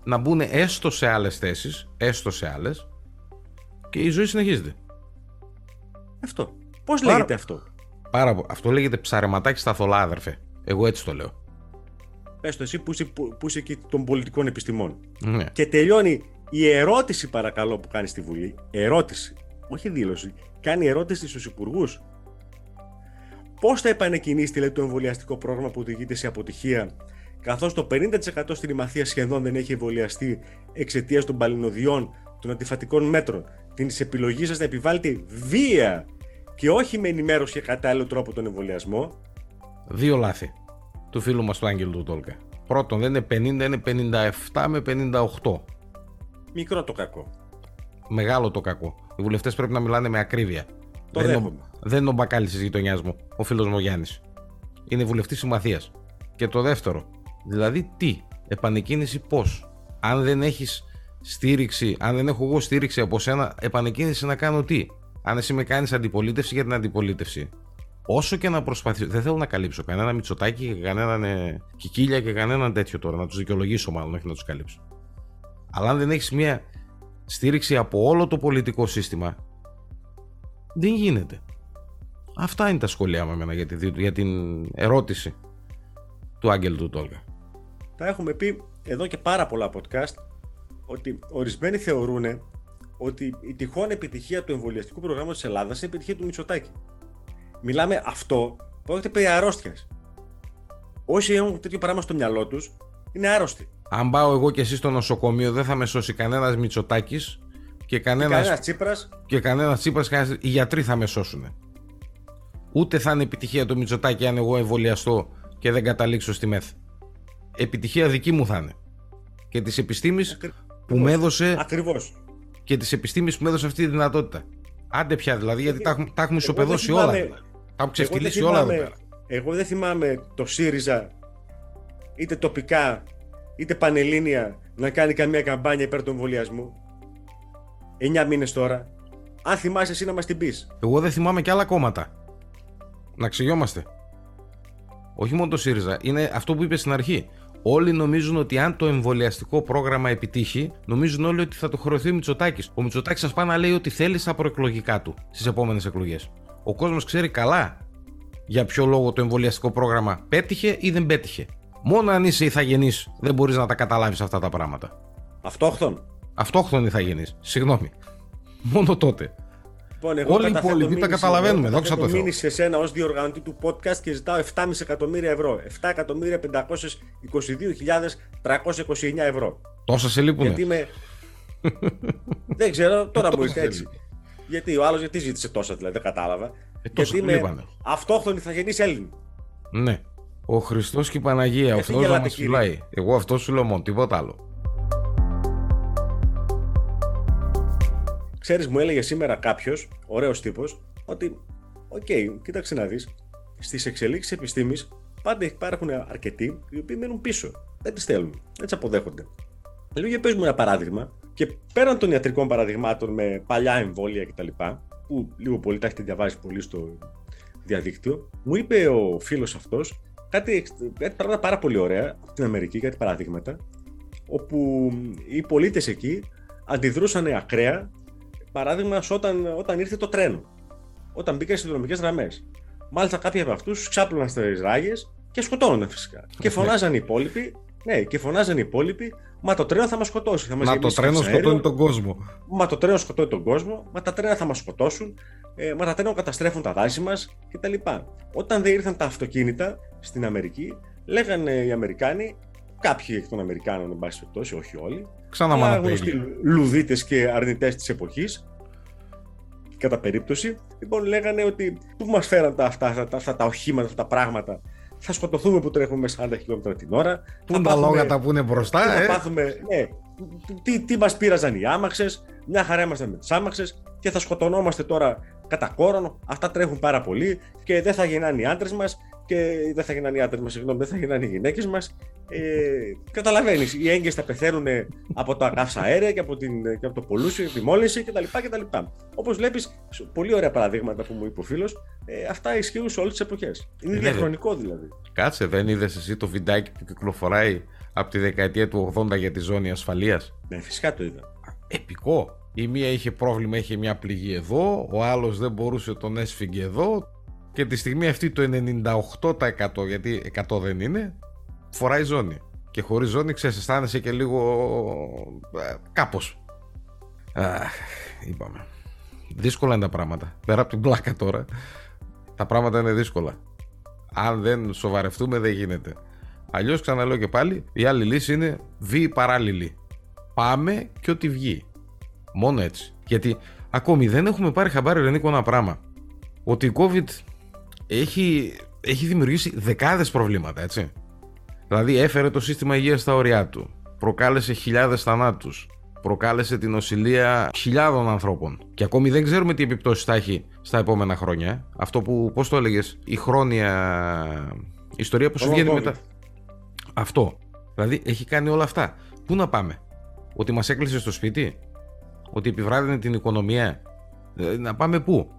να μπουν έστω σε άλλες θέσεις, έστω σε άλλες, και η ζωή συνεχίζεται. Αυτό. Πώς λέγεται αυτό; Πάρα, αυτό λέγεται ψαρεματάκι στα θολά, αδερφέ. Εγώ έτσι το λέω. Πες το εσύ που είσαι, που είσαι εκεί των πολιτικών επιστημών. Ναι. Και τελειώνει η ερώτηση παρακαλώ που κάνει στη Βουλή. Ερώτηση. Όχι δήλωση. Κάνει ερώτηση στους υπουργούς. Πώς θα επανεκκινήσει λέει, το εμβολιαστικό πρόγραμμα που οδηγείται σε αποτυχία, καθώς το 50% στην Ημαθία σχεδόν δεν έχει εμβολιαστεί εξαιτίας των παλινοδιών των αντιφατικών μέτρων, την επιλογή σας να επιβάλλετε βία και όχι με ενημέρωση και κατάλληλο τρόπο τον εμβολιασμό; Δύο λάθη του φίλου μας του Άγγελου του Τόλκα. Πρώτον, δεν είναι 50, είναι 57 με 58. Μικρό το κακό. Μεγάλο το κακό. Οι βουλευτές πρέπει να μιλάνε με ακρίβεια. Το δεν, είναι, δεν είναι ο μπακάλι της γειτονιάς μου, ο φίλος μου Γιάννης. Είναι βουλευτής συμμαθίας. Και το δεύτερο, δηλαδή τι, επανεκκίνηση πώς; Αν δεν έχεις στήριξη, αν δεν έχω εγώ στήριξη από σένα, επανεκκίνηση να κάνω τι; Αν εσύ με κάνεις αντιπολίτευση για την αντιπολίτευση. Όσο και να προσπαθήσω, δεν θέλω να καλύψω κανένα μυτσοτάκι και κανέναν ε, κικίλια και κανέναν τέτοιο τώρα, να τους δικαιολογήσω μάλλον, όχι να τους καλύψω. Αλλά αν δεν έχεις μια στήριξη από όλο το πολιτικό σύστημα, δεν γίνεται. Αυτά είναι τα σχόλιά μου εμένα για, τη, για την ερώτηση του Άγγελου του Τόλγα. Τα έχουμε πει εδώ και πάρα πολλά podcast ότι ορισμένοι θεωρούν ότι η τυχόν επιτυχία του εμβολιαστικού προγράμματος της Ελλάδας είναι η επιτυχία του Μητσοτάκη. Μιλάμε αυτό, πρόκειται περί αρρώστια. Όσοι έχουν τέτοιο πράγμα στο μυαλό τους, είναι άρρωστοι. Αν πάω εγώ και εσύ στο νοσοκομείο, δεν θα με σώσει κανένας Μητσοτάκης και κανένα Τσίπρας. Και κανένας Τσίπρας, οι γιατροί θα με σώσουν. Ούτε θα είναι επιτυχία το Μητσοτάκη αν εγώ εμβολιαστώ και δεν καταλήξω στη ΜΕΘ. Επιτυχία δική μου θα είναι. Και της επιστήμης που με έδωσε. Ακριβώς. Και της επιστήμης που μου έδωσε αυτή τη δυνατότητα. Άντε πια δηλαδή, γιατί τα, τα έχουμε ισοπεδώσει όλα. Τα έχουμε ξεφτυλίσει όλα εδώ πέρα. Εγώ δεν θυμάμαι το ΣΥΡΙΖΑ είτε τοπικά είτε πανελλήνια να κάνει καμία καμπάνια υπέρ του εμβολιασμού. 9 μήνες τώρα. Αν θυμάσαι εσύ να μας την πεις. Εγώ δεν θυμάμαι και άλλα κόμματα. Να ξεγιόμαστε. Όχι μόνο το ΣΥΡΙΖΑ. Είναι αυτό που είπες στην αρχή. Όλοι νομίζουν ότι αν το εμβολιαστικό πρόγραμμα επιτύχει, νομίζουν όλοι ότι θα το χρεωθεί ο Μητσοτάκης. Ο Μητσοτάκης σας πάει να λέει ότι θέλει στα προεκλογικά του στις επόμενες εκλογές. Ο κόσμος ξέρει καλά για ποιο λόγο το εμβολιαστικό πρόγραμμα πέτυχε ή δεν πέτυχε. Μόνο αν είσαι ηθαγενής δεν μπορείς να τα καταλάβεις αυτά τα πράγματα. Αυτόχθον. Αυτόχθον ηθαγενής. Συγγνώμη. Μόνο τότε. Λοιπόν, εγώ Όλοι οι υπόλοιποι τα καταλαβαίνουμε, δόξα τω Θεώ. σε σένα ως διοργανωτή του podcast και ζητάω 7,5 εκατομμύρια ευρώ. 7.522.329 ευρώ. Τόσα σε λείπουν. Γιατί είμαι... δεν ξέρω, τώρα μπορείς έτσι. Γιατί ο άλλος γιατί ζήτησε τόσα, δηλαδή δεν κατάλαβα. Ε, γιατί είμαι αυτόχθονη θα γεννήσει Έλληνη. Ναι. Ο Χριστός και η Παναγία, αυτό να μας φυλάει. Εγώ αυτό σου λέω μόνο, τίποτα άλλο. Ξέρεις, μου έλεγε σήμερα κάποιος, ωραίος τύπος, ότι, OK, okay, κοίταξε να δεις, στις εξελίξεις επιστήμης πάντα υπάρχουν αρκετοί οι οποίοι μένουν πίσω. Δεν τις θέλουν, δεν τις αποδέχονται. Λέω για πες μου ένα παράδειγμα και πέραν των ιατρικών παραδειγμάτων με παλιά εμβόλια κτλ. που λίγο πολύ τα έχετε διαβάσει πολύ στο διαδίκτυο, μου είπε ο φίλος αυτός κάτι, κάτι πράγματα πάρα πολύ ωραία από την Αμερική, κάτι παραδείγματα, όπου οι πολίτες εκεί αντιδρούσαν ακραία παράδειγμα όταν, όταν ήρθε το τρένο. Όταν μπήκαν στις δρομικές γραμμές. Μάλιστα κάποιοι από αυτούς ξάπλωναν στις ράγες και σκοτώνονταν φυσικά. Και φωνάζαν οι υπόλοιποι, ναι, και φωνάζαν οι υπόλοιποι, Μα το τρένο θα μας σκοτώσει. Θα μας μα το τρένο σκοτώνει τον κόσμο. Μα το τρένο σκοτώνει τον κόσμο. Μα τα τρένα θα μας σκοτώσουν. Ε, μα τα τρένα καταστρέφουν τα δάση μας κτλ. Όταν δεν ήρθαν τα αυτοκίνητα στην Αμερική, λέγανε οι Αμερικάνοι, κάποιοι εκ των Αμερικάνων, εν πάση περιπτώσει, όχι όλοι, Ξανά γνωστοί λουδίτες και αρνητές της εποχής. Κατά περίπτωση, λοιπόν, λέγανε ότι πού μας φέραν τα, αυτά, αυτά, αυτά, τα οχήματα, αυτά τα πράγματα. Θα σκοτωθούμε που τρέχουμε με 40 χιλιόμετρα την ώρα. Πού τα λόγια που είναι μπροστά, ε; Θα πάθουμε, ναι, τι, τι μας πείραζαν οι άμαξες, μια χαρά ήμασταν με τις άμαξες και θα σκοτωνόμαστε τώρα κατά κόρον. Αυτά τρέχουν πάρα πολύ και δεν θα γεννάνε οι άντρες μας και δεν θα γίνανε οι άντρες μας, συγγνώμη, δεν θα γίνανε οι γυναίκες μας. Ε, Καταλαβαίνεις, οι έγκυες θα πεθαίνουν από τα καύσα αέρια και από, την, και από το πολούσιο, τη μόλυνση κτλ. κτλ. Όπως βλέπεις, πολύ ωραία παραδείγματα που μου είπε ο φίλος, ε, αυτά ισχύουν σε όλες τις εποχές. Είναι ε, διαχρονικό δηλαδή. Κάτσε, δεν είδες εσύ το βιντεάκι που κυκλοφοράει από τη δεκαετία του 80 για τη ζώνη ασφαλείας; Ναι, φυσικά το είδα. Επικό. Η μία είχε πρόβλημα, είχε μια πληγή εδώ, ο άλλος δεν μπορούσε τον έσφυγε εδώ, και τη στιγμή αυτή το 98% γιατί 100 δεν είναι φοράει ζώνη. Και χωρίς ζώνη ξέρεις αισθάνεσαι και λίγο ε, κάπως. Αχ, είπαμε. Δύσκολα είναι τα πράγματα. Πέρα από την πλάκα τώρα τα πράγματα είναι δύσκολα. Αν δεν σοβαρευτούμε δεν γίνεται. Αλλιώς ξαναλέω και πάλι η άλλη λύση είναι βίη παράλληλη. Πάμε και ό,τι βγει. Μόνο έτσι. Γιατί ακόμη δεν έχουμε πάρει χαμπάρι Ρενίκο ένα πράγμα. Ότι η COVID έχει, έχει δημιουργήσει δεκάδες προβλήματα, έτσι. Δηλαδή έφερε το σύστημα υγείας στα ωριά του, προκάλεσε χιλιάδες θανάτους, προκάλεσε την οσυλία χιλιάδων ανθρώπων και ακόμη δεν ξέρουμε τι επιπτώσεις θα έχει στα επόμενα χρόνια. Αυτό που, πώς το έλεγες, η χρόνια ιστορία που σου βγαίνει μετά. Αυτό. Δηλαδή έχει κάνει όλα αυτά. Πού να πάμε, ότι μας έκλεισε στο σπίτι, ότι επιβράδυνε την οικονομία, ε, να πάμε πού;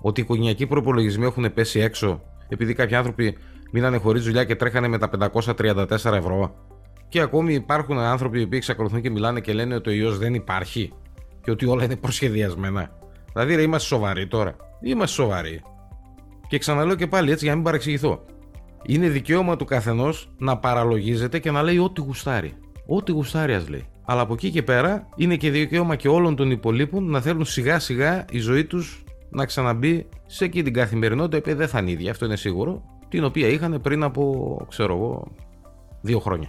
Ότι οι οικογενειακοί προπολογισμοί έχουν πέσει έξω επειδή κάποιοι άνθρωποι μείνανε χωρίς δουλειά και τρέχανε με τα 534 ευρώ. Και ακόμη υπάρχουν άνθρωποι που εξακολουθούν και μιλάνε και λένε ότι ο ιός δεν υπάρχει και ότι όλα είναι προσχεδιασμένα. Δηλαδή, ρε, είμαστε σοβαροί τώρα. Είμαστε σοβαροί. Και ξαναλέω και πάλι έτσι για να μην παρεξηγηθώ. Είναι δικαίωμα του καθενός να παραλογίζεται και να λέει ό,τι γουστάρει. Ό,τι γουστάρει, ας λέει. Αλλά από εκεί και πέρα είναι και δικαίωμα και όλων των υπολείπων να θέλουν σιγά σιγά η ζωή τους να ξαναμπεί σε εκεί την καθημερινότητα, η οποία δεν θα είναι ίδια, αυτό είναι σίγουρο, την οποία είχαν πριν από, ξέρω εγώ, δύο χρόνια.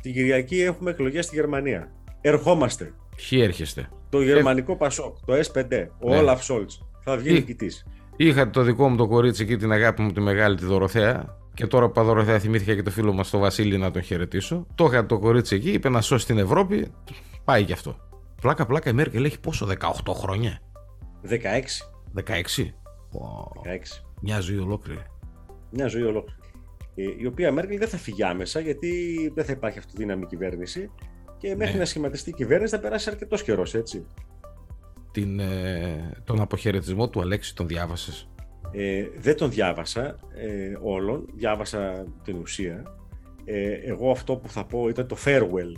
Την Κυριακή έχουμε εκλογές στη Γερμανία. Ερχόμαστε. Ποιοι έρχεστε. Το γερμανικό Πασόκ, το S5, ο ναι. Όλαφ Σόλτς. Θα βγει νικητής. Είχα το δικό μου το κορίτσι εκεί, την αγάπη μου, τη μεγάλη τη Δωροθέα. Και τώρα που Δωροθέα θυμήθηκα και το φίλο μας το Βασίλη να τον χαιρετήσω. Το είχα το κορίτσι εκεί, είπε να σώσει την Ευρώπη. Πάει και αυτό. Πλάκα, πλάκα η Μέρκελ έχει πόσο, 18 χρόνια; 16. 16. 16. Μια ζωή ολόκληρη. Μια ζωή ολόκληρη. Ε, η οποία Μέρκελ δεν θα φύγει άμεσα γιατί δεν θα υπάρχει αυτοδύναμη κυβέρνηση και μέχρι ναι. να σχηματιστεί η κυβέρνηση θα περάσει αρκετός καιρός, έτσι. Την, ε, τον αποχαιρετισμό του Αλέξη τον διάβασες; Ε, δεν τον διάβασα ε, όλον, διάβασα την ουσία. Ε, εγώ αυτό που θα πω ήταν το farewell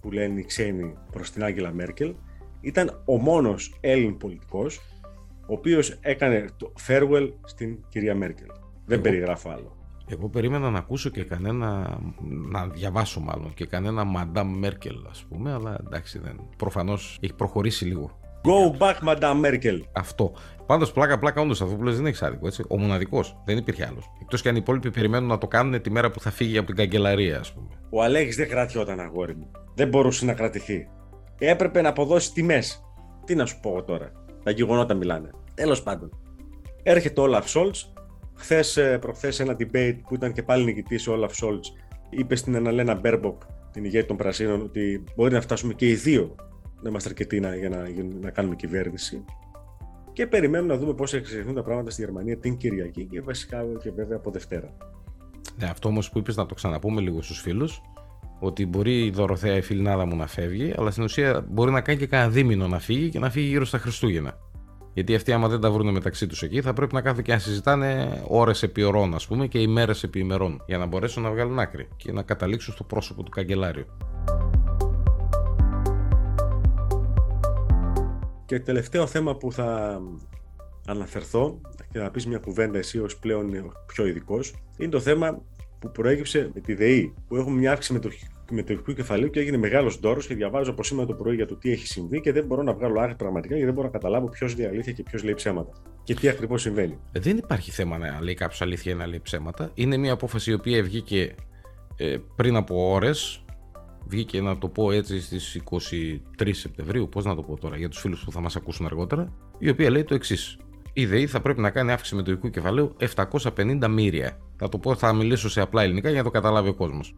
που λένε οι ξένοι προς την Άγγελα Μέρκελ ήταν ο μόνος Έλλην πολιτικός ο οποίος έκανε το farewell στην κυρία Μέρκελ. Δεν περιγράφω άλλο. Εγώ περίμενα να ακούσω και κανένα, να διαβάσω μάλλον και κανένα Madame Merkel ας πούμε, αλλά εντάξει δεν. Προφανώς έχει προχωρήσει λίγο. Go back, Madame Merkel. Αυτό. Πάντως, πλάκα-πλάκα, όντως αυτό που λες δεν έχεις άδικο. Έτσι. Ο μοναδικός. Δεν υπήρχε άλλος. Εκτός και αν οι υπόλοιποι περιμένουν να το κάνουν τη μέρα που θα φύγει από την καγκελαρία, ας πούμε. Ο Αλέξη δεν κρατιόταν, αγόρι μου. Δεν μπορούσε να κρατηθεί. Έπρεπε να αποδώσει τιμές. Τι να σου πω τώρα. Τα γεγονότα μιλάνε. Τέλος πάντων. Έρχεται ο Όλαφ Σόλτς. Χθες, προχθές, ένα debate που ήταν και πάλι νικητής ο Όλαφ Σόλτς είπε στην Αναλένα Μπέρμποκ, την ηγέτη των Πρασίνων, ότι μπορεί να φτάσουμε και οι δύο να είμαστε αρκετοί να, για να, να κάνουμε κυβέρνηση. Και περιμένουμε να δούμε πώς θα εξελιχθούν τα πράγματα στη Γερμανία την Κυριακή και βασικά και βέβαια από Δευτέρα. Ναι, αυτό όμως που είπες να το ξαναπούμε λίγο στους φίλους, ότι μπορεί η Δωροθέα η φιλινάδα μου να φεύγει, αλλά στην ουσία μπορεί να κάνει και κανένα δίμηνο να φύγει και να φύγει γύρω στα Χριστούγεννα. Γιατί αυτοί, άμα δεν τα βρουν μεταξύ τους εκεί, θα πρέπει να κάθονται και να συζητάνε ώρες επί ωρών, ας πούμε, και ημέρες επί ημερών, για να μπορέσουν να βγάλουν άκρη και να καταλήξουν στο πρόσωπο του καγκελάριου. Και τελευταίο θέμα που θα αναφερθώ και να πεις μια κουβέντα εσύ ως πλέον πιο ειδικός, είναι το θέμα που προέκυψε με τη ΔΕΗ, που έχουμε μια αύξηση μετοχικού κεφαλαίου και έγινε μεγάλος ντόρο και διαβάζω από σήμερα το πρωί για το τι έχει συμβεί και δεν μπορώ να βγάλω άκρη πραγματικά γιατί δεν μπορώ να καταλάβω ποιος λέει αλήθεια και ποιος λέει ψέματα. Και τι ακριβώς συμβαίνει. Ε, δεν υπάρχει θέμα να λέει κάποιος αλήθεια ή να λέει ψέματα. Είναι μια απόφαση η οποία βγήκε ε, πριν από ώρες βγήκε να το πω έτσι στις 23 Σεπτεμβρίου, πώς να το πω τώρα για τους φίλους που θα μας ακούσουν αργότερα, η οποία λέει το εξής. Η ΔΕΗ θα πρέπει να κάνει αύξηση μετοχικού κεφαλαίου 750 μύρια. Θα το πω, θα μιλήσω σε απλά ελληνικά για να το καταλάβει ο κόσμος.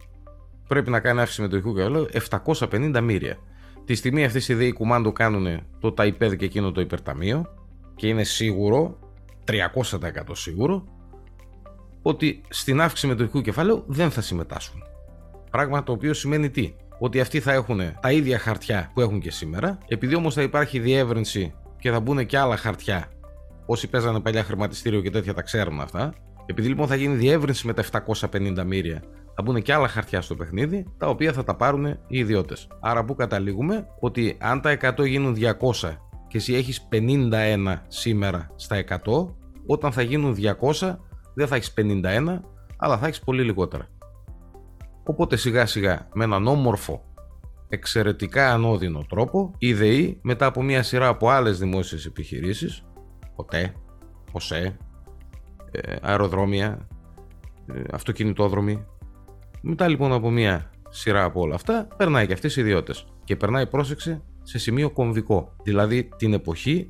Πρέπει να κάνει αύξηση μετοχικού κεφαλαίου 750 μύρια. Τη στιγμή αυτής η ΔΕΗ κουμάντο κάνουν το ΤΑΙΠΕΔ και εκείνο το υπερταμείο και είναι σίγουρο, 300% σίγουρο, ότι στην αύξηση μετοχικού κεφαλαίου δεν θα συμμετάσχουν. Πράγμα το οποίο σημαίνει τι, ότι αυτοί θα έχουν τα ίδια χαρτιά που έχουν και σήμερα, επειδή όμως θα υπάρχει διεύρυνση και θα μπουν και άλλα χαρτιά. Όσοι παίζανε παλιά χρηματιστήριο και τέτοια τα ξέρουν αυτά. Επειδή λοιπόν θα γίνει διεύρυνση με τα 750 μύρια, θα μπουν και άλλα χαρτιά στο παιχνίδι, τα οποία θα τα πάρουν οι ιδιώτες. Άρα που καταλήγουμε; Ότι αν τα 100 γίνουν 200 και εσύ έχεις 51 σήμερα στα 100, όταν θα γίνουν 200 δεν θα έχεις 51, αλλά θα έχεις πολύ λιγότερα. Οπότε σιγά σιγά με έναν όμορφο, εξαιρετικά ανώδυνο τρόπο, η ΔΕΗ μετά από μια σειρά από άλλες δημόσιες επιχειρήσεις, ΟΤΕ, ΟΣΕ, ε, αεροδρόμια, ε, αυτοκινητόδρομοι, μετά λοιπόν από μια σειρά από όλα αυτά, περνάει και αυτές οι ιδιώτες. Και περνάει πρόσεξε σε σημείο κομβικό, δηλαδή την εποχή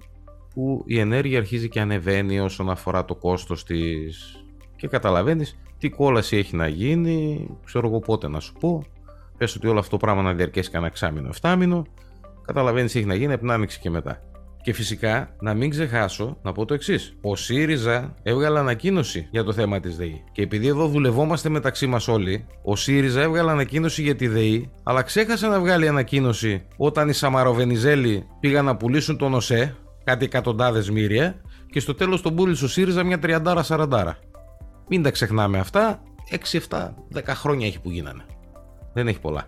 που η ενέργεια αρχίζει και ανεβαίνει όσον αφορά το κόστος της. Και καταλαβαίνεις τι κόλαση έχει να γίνει, ξέρω εγώ πότε να σου πω. Πες ότι όλο αυτό το πράγμα να διαρκέσει κανένα εξάμεινο, εφτάμινο. Καταλαβαίνεις τι έχει να γίνει από την άνοιξη και μετά. Και φυσικά να μην ξεχάσω να πω το εξής. Ο ΣΥΡΙΖΑ έβγαλε ανακοίνωση για το θέμα της ΔΕΗ. Και επειδή εδώ δουλευόμαστε μεταξύ μας όλοι, ο ΣΥΡΙΖΑ έβγαλε ανακοίνωση για τη ΔΕΗ, αλλά ξέχασε να βγάλει ανακοίνωση όταν οι Σαμαροβενιζέλοι πήγαν να πουλήσουν τον ΟΣΕ, κάτι εκατοντάδες μύρια, και στο τέλος τον πούλησε ο ΣΥΡΙΖΑ μια τριαντάρα-σαραντάρα. Μην τα ξεχνάμε αυτά. 6, 7, 10 χρόνια έχει που γίνανε. Δεν έχει πολλά.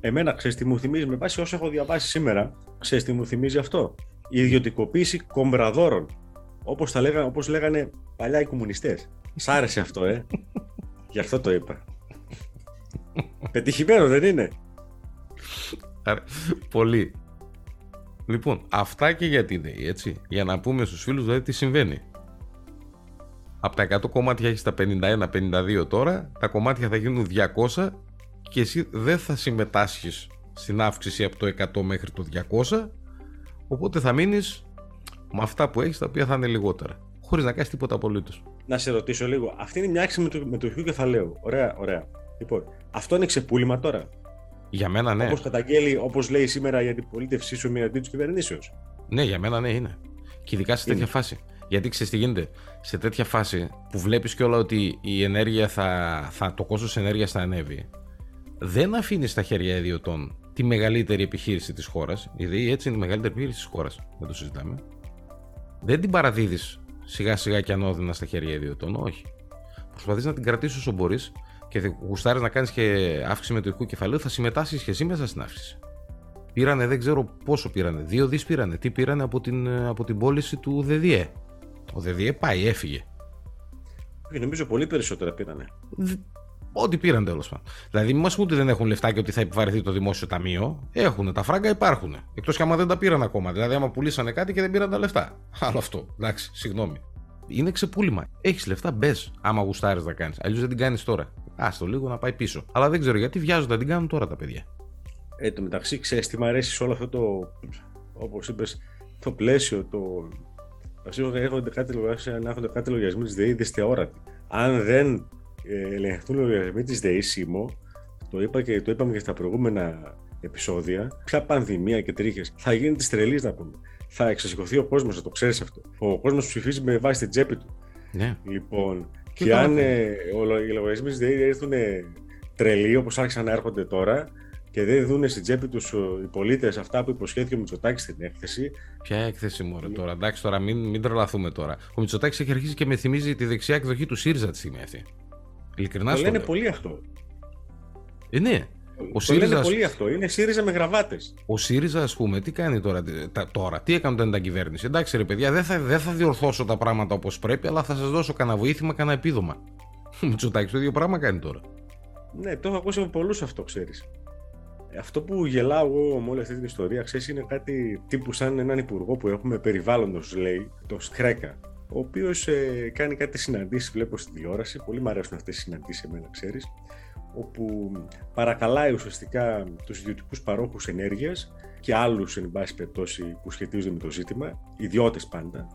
Εμένα, ξέρεις τι μου θυμίζει, με βάση όσο έχω διαβάσει σήμερα, ξέρεις τι μου θυμίζει αυτό; Η ιδιωτικοποίηση κομπραδόρων. Όπως λέγανε, όπως λέγανε παλιά οι κομμουνιστές. Σ' άρεσε αυτό, ε; Γι' αυτό το είπα. Πετυχημένο, δεν είναι; Πολύ. Λοιπόν, αυτά και για την ΔΕΗ, έτσι. Για να πούμε στους φίλους δηλαδή τι συμβαίνει από τα 100 κομμάτια έχεις τα 51-52 τώρα, τα κομμάτια θα γίνουν 200 και εσύ δεν θα συμμετάσχεις στην αύξηση από το 100 μέχρι το 200, οπότε θα μείνεις με αυτά που έχεις τα οποία θα είναι λιγότερα, χωρίς να κάνεις τίποτα απολύτως. Να σε ρωτήσω λίγο, αυτή είναι μια άξιση με το, με κεφαλαίου. Ωραία, ωραία. Λοιπόν, αυτό είναι ξεπούλημα τώρα. Για μένα ναι. Όπως καταγγέλει, όπως λέει σήμερα για την πολίτευσή σου μια τη κυβερνήσεως. Ναι, για μένα ναι είναι. Και ειδικά σε τέτοια φάση. Γιατί ξέρεις τι γίνεται, σε τέτοια φάση που βλέπεις κιόλα ότι η ενέργεια θα, θα, το κόστος ενέργειας θα ανέβει, δεν αφήνεις στα χέρια ιδιωτών τη μεγαλύτερη επιχείρηση της χώρας. Η έτσι είναι η μεγαλύτερη επιχείρηση της χώρας. Δεν το συζητάμε. Δεν την παραδίδεις σιγά σιγά και ανώδυνα στα χέρια ιδιωτών. Όχι. Προσπαθείς να την κρατήσεις όσο μπορείς και γουστάρεις να κάνεις και αύξηση μετοχικού κεφαλαίου, θα συμμετάσχεις και εσύ μέσα στην αύξηση. Πήρανε, δεν ξέρω πόσο πήρανε. Δύο δις πήρανε. Τι πήρανε από την, από την πώληση του ΔΔΕ. Ο ΔΔΕ πάει, έφυγε. Όχι, νομίζω πολύ περισσότερα πήρανε. Ό,τι πήραν τέλος πάντων. Δηλαδή, μην μας ότι δεν έχουν λεφτά και ότι θα επιβαρυνθεί το δημόσιο ταμείο. Έχουν. Τα φράγκα υπάρχουν. Εκτός και άμα δεν τα πήραν ακόμα. Δηλαδή, άμα πουλήσανε κάτι και δεν πήραν τα λεφτά. Άλλο αυτό. Εντάξει, συγγνώμη. Είναι ξεπούλημα. Έχεις λεφτά, μπες. Άμα γουστάρεις να κάνεις. Αλλιώς δεν την κάνεις τώρα. Άστο λίγο να πάει πίσω. Αλλά δεν ξέρω γιατί βιάζονται να την κάνουν τώρα τα παιδιά. Ε, το μεταξύ, ξέρεις τι μου αρέσει σε όλο αυτό το. Όπως είπες, το πλαίσιο, το. Α έρχονται κάτι λογαριασμοί, κάτι λογαριασμοί της ΔΕΗ δυστεόρατοι. Αν δεν ε, ελεγχθούν λογαριασμοί της ΔΕΗ ΣΥΜΟ, το, είπα και, το είπαμε και στα προηγούμενα επεισόδια, ποια πανδημία και τρίχες θα γίνει της τρελής να πούμε. Θα εξασυχωθεί ο κόσμος, θα το ξέρεις αυτό. Ο κόσμος ψηφίζει με βάση την τσέπη του. Ναι. Λοιπόν, και, και αν ε, οι λογαριασμοί της ΔΕΗ έρθουν τρελοί όπως άρχισαν να έρχονται τώρα, και δεν δουν στην τσέπη τους οι πολίτες αυτά που υποσχέθηκε ο Μητσοτάκης στην έκθεση. Ποια έκθεση μου, ρε, τώρα. Εντάξει, τώρα μην, μην τρελαθούμε τώρα. Ο Μητσοτάκης έχει αρχίσει και με θυμίζει τη δεξιά εκδοχή του ΣΥΡΙΖΑ τη στιγμή αυτή. Ειλικρινά το λένε πολύ αυτό. Ε, ναι. Ο το ΣΥΡΙΖΑ... λένε πολύ αυτό. Είναι ΣΥΡΙΖΑ με γραβάτες. Ο ΣΥΡΙΖΑ, ας πούμε, τι κάνει τώρα, τώρα; Τι έκανε όταν ήταν κυβέρνηση; Εντάξει, ρε παιδιά, δεν θα, δεν θα διορθώσω τα πράγματα όπως πρέπει, αλλά θα σας δώσω κανένα βοήθημα, κανένα επίδομα. Ο Μητσοτάκης το ίδιο πράγμα κάνει τώρα. Ναι, το έχω ακούσει από πολλούς αυτό, ξέρεις. Αυτό που γελάω εγώ με όλη αυτή την ιστορία, ξέρεις, είναι κάτι τύπου σαν έναν υπουργό που έχουμε περιβάλλοντος, λέει, το Σκρέκα. Ο οποίος ε, κάνει κάτι συναντήσεις, βλέπω στην τηλεόραση. Πολύ μου αρέσουν αυτές οι συναντήσεις, εμένα, ξέρεις. Όπου παρακαλάει ουσιαστικά τους ιδιωτικούς παρόχους ενέργειας και άλλους, εν πάση περιπτώσει, που σχετίζονται με το ζήτημα, ιδιώτες πάντα,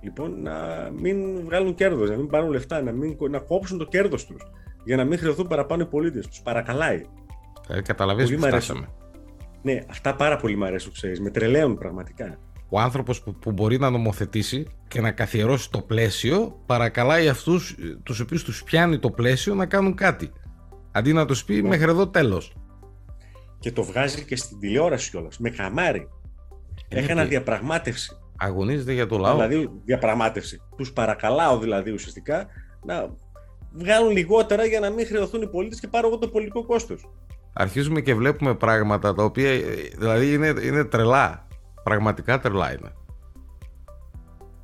λοιπόν, να μην βγάλουν κέρδος, να μην πάρουν λεφτά, να, μην, να κόψουν το κέρδος τους, για να μην χρεωθούν παραπάνω οι πολίτες. Τους παρακαλάει. Ε, Καταλαβαίνεις που φτάσαμε. Ναι, αυτά πάρα πολύ μου αρέσουν, ξέρεις. Με τρελαίνουν πραγματικά. Ο άνθρωπος που, που μπορεί να νομοθετήσει και να καθιερώσει το πλαίσιο, παρακαλάει αυτούς τους οποίους τους πιάνει το πλαίσιο να κάνουν κάτι. Αντί να τους πει ναι. μέχρι εδώ τέλος. Και το βγάζει και στην τηλεόραση κιόλας. Με καμάρι. Ε, Έκανα ναι, διαπραγμάτευση. Αγωνίζεται για το λαό. Δηλαδή, διαπραγμάτευση. Τους παρακαλάω δηλαδή ουσιαστικά να βγάλουν λιγότερα για να μην χρεωθούν οι πολίτες και πάρω εγώ το πολιτικό κόστος αρχίζουμε και βλέπουμε πράγματα τα οποία δηλαδή είναι, είναι τρελά. Πραγματικά τρελά είναι.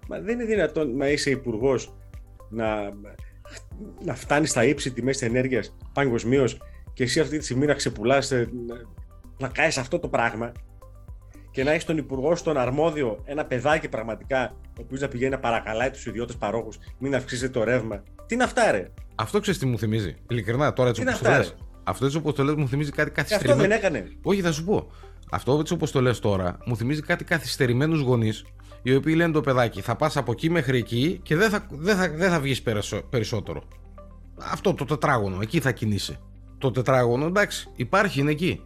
Μα δεν είναι δυνατόν να είσαι υπουργός να, να φτάνεις στα ύψη τιμές ενέργειας παγκοσμίως και εσύ αυτή τη στιγμή να ξεπουλάς, ε, να κάνεις αυτό το πράγμα και να έχεις τον υπουργό στον αρμόδιο ένα παιδάκι πραγματικά, ο οποίος να πηγαίνει να παρακαλάει τους ιδιώτες παρόχους, μην αυξήσετε το ρεύμα. Τι είναι αυτά, ρε; Αυτό ξέρεις τι μου θυμίζει. Ειλικρινά, τώρα έτσι όπω το αυτό έτσι όπως το λες, μου θυμίζει κάτι καθυστερημένο. αυτό δεν έκανε. Όχι, θα σου πω. Αυτό έτσι όπως το λες τώρα, μου θυμίζει κάτι καθυστερημένους γονείς, οι οποίοι λένε το παιδάκι, θα πας από εκεί μέχρι εκεί και δεν θα, δεν θα, δεν θα βγεις περισσότερο. Αυτό το τετράγωνο, εκεί θα κινείσαι. Το τετράγωνο, εντάξει, υπάρχει, είναι εκεί.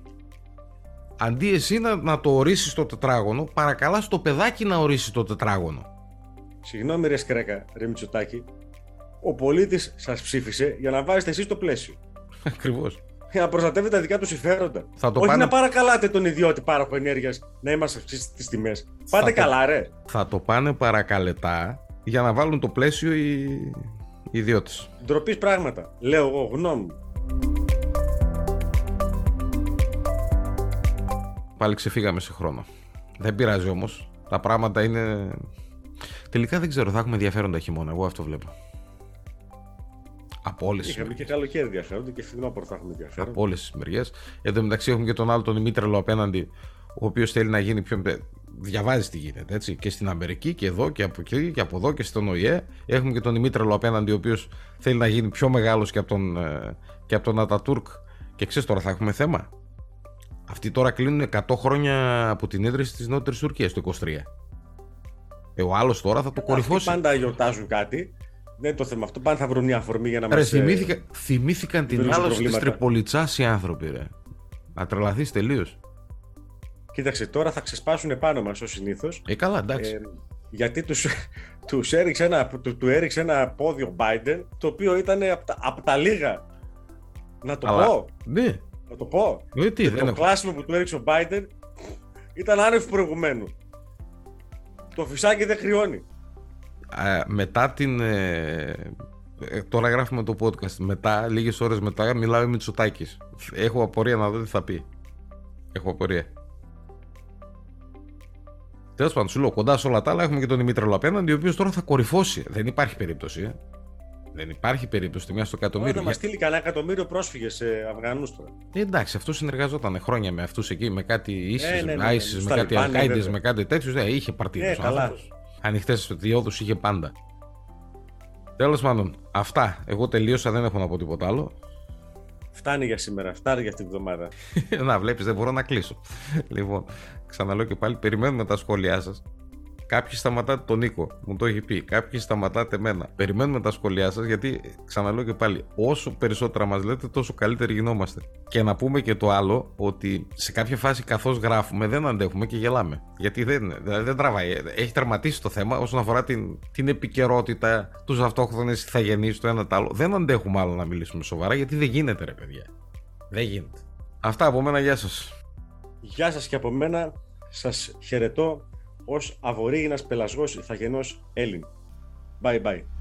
Αντί εσύ να, να το ορίσεις το τετράγωνο, παρακαλάς το παιδάκι να ορίσει το τετράγωνο. Συγγνώμη, ρε Σκρέκα, ρε Μητσοτάκη. Ο πολίτης σας ψήφισε για να βάζετε εσείς το πλαίσιο. Ακριβώς για να προστατεύει τα δικά τους συμφέροντα. Θα το Όχι πάνε... να παρακαλάτε τον ιδιώτη πάροχο ενέργειας να είμαστε αυξήσει τι τιμές. Πάτε καλά, ρε. Θα το πάνε παρακαλετά για να βάλουν το πλαίσιο οι, οι ιδιώτες. Ντροπής πράγματα. Λέω εγώ, γνώμη Πάλι ξεφύγαμε σε χρόνο. Δεν πειράζει όμως. Τα πράγματα είναι. Τελικά δεν ξέρω, θα έχουμε ενδιαφέροντα χειμώνα. Εγώ αυτό βλέπω. Από όλες τις Είχαμε και καλοκαίρι ενδιαφέροντα και φθινόπωρο θα έχουμε ενδιαφέρον. Από όλες τις μεριές. Εν τω μεταξύ έχουμε και τον άλλο τον Δημήτρελο απέναντι, ο οποίος θέλει να γίνει πιο. Διαβάζει τι γίνεται έτσι. Και στην Αμερική και εδώ και από εκεί και από εδώ και στον ΟΗΕ. Έχουμε και τον Δημήτρελο απέναντι, ο οποίος θέλει να γίνει πιο μεγάλος και από τον, ε, και από τον Ατατούρκ. Και ξέρεις τώρα θα έχουμε θέμα; Αυτοί τώρα κλείνουν 100 χρόνια από την ίδρυση της Νότιας Τουρκίας το 23. Ε, ο άλλος τώρα θα το κορυφώσει. Πάντα γιορτάζουν κάτι. Δεν είναι το θέμα αυτό. Πάνε θα βρουν μια αφορμή για να μας. Θυμήθηκα, θυμήθηκαν την άλωση της Τριπολιτσά οι άνθρωποι, ρε. Να τρελαθείς τελείως. Κοίταξε, τώρα θα ξεσπάσουν επάνω μας ως συνήθως. Ε, καλά, εντάξει. Ε, γιατί τους τους έριξε, ένα, τους, του έριξε ένα πόδιο Biden, το οποίο ήταν από τα, απ τα λίγα. Να το Αλλά, πω. Ναι. Να το πω. Ε, τι, το κλάσιμο που του έριξε ο Biden ήταν άνευ προηγουμένου. Το φυσάκι δεν χρειώνει μετά την. Ε, ε, τώρα γράφουμε το podcast. Μετά, λίγες ώρες μετά, μιλάει με Μητσοτάκης. Έχω απορία να δω τι θα πει. Έχω απορία. Τέλος πάντων, σου λέω κοντά σε όλα τα άλλα έχουμε και τον Δημήτρη απέναντι, ο οποίος τώρα θα κορυφώσει. Δεν υπάρχει περίπτωση. Ε. Δεν υπάρχει περίπτωση μία στο εκατομμύριο. Όταν μας στείλει κανένα εκατομμύριο πρόσφυγες σε Αφγανούς τώρα. Ε, εντάξει, αυτό συνεργαζόταν χρόνια με αυτούς εκεί, με κάτι ίσε, ε, ναι, ναι, ναι, ναι. με κάτι αλκάιντε, με κάτι τέτοιους. Ναι, είχε παρτίδες. Ε, Ανοιχτέ διόδου είχε πάντα. Τέλος πάντων, αυτά. Εγώ τελείωσα, δεν έχω να πω τίποτα άλλο. Φτάνει για σήμερα, φτάνει για αυτή τη βδομάδα. να βλέπεις, δεν μπορώ να κλείσω. λοιπόν, ξαναλέω και πάλι, περιμένουμε τα σχόλιά σας. Κάποιοι σταματάτε τον Νίκο, μου το έχει πει. Κάποιοι σταματάτε εμένα. Περιμένουμε τα σχόλιά σας γιατί, ξαναλέω και πάλι, όσο περισσότερα μας λέτε, τόσο καλύτεροι γινόμαστε. Και να πούμε και το άλλο, ότι σε κάποια φάση καθώς γράφουμε δεν αντέχουμε και γελάμε. Γιατί δεν, δηλαδή δεν τραβάει. Έχει τερματίσει το θέμα όσον αφορά την, την επικαιρότητα, τους αυτόχθονες ηθαγενεί, το ένα το άλλο. Δεν αντέχουμε άλλο να μιλήσουμε σοβαρά γιατί δεν γίνεται, ρε παιδιά. Δεν γίνεται. Αυτά από μένα, γεια σας. Γεια σας και από μένα. Σας χαιρετώ ως αβορήγινας πελασγός ηθαγενός Έλλην. Bye bye.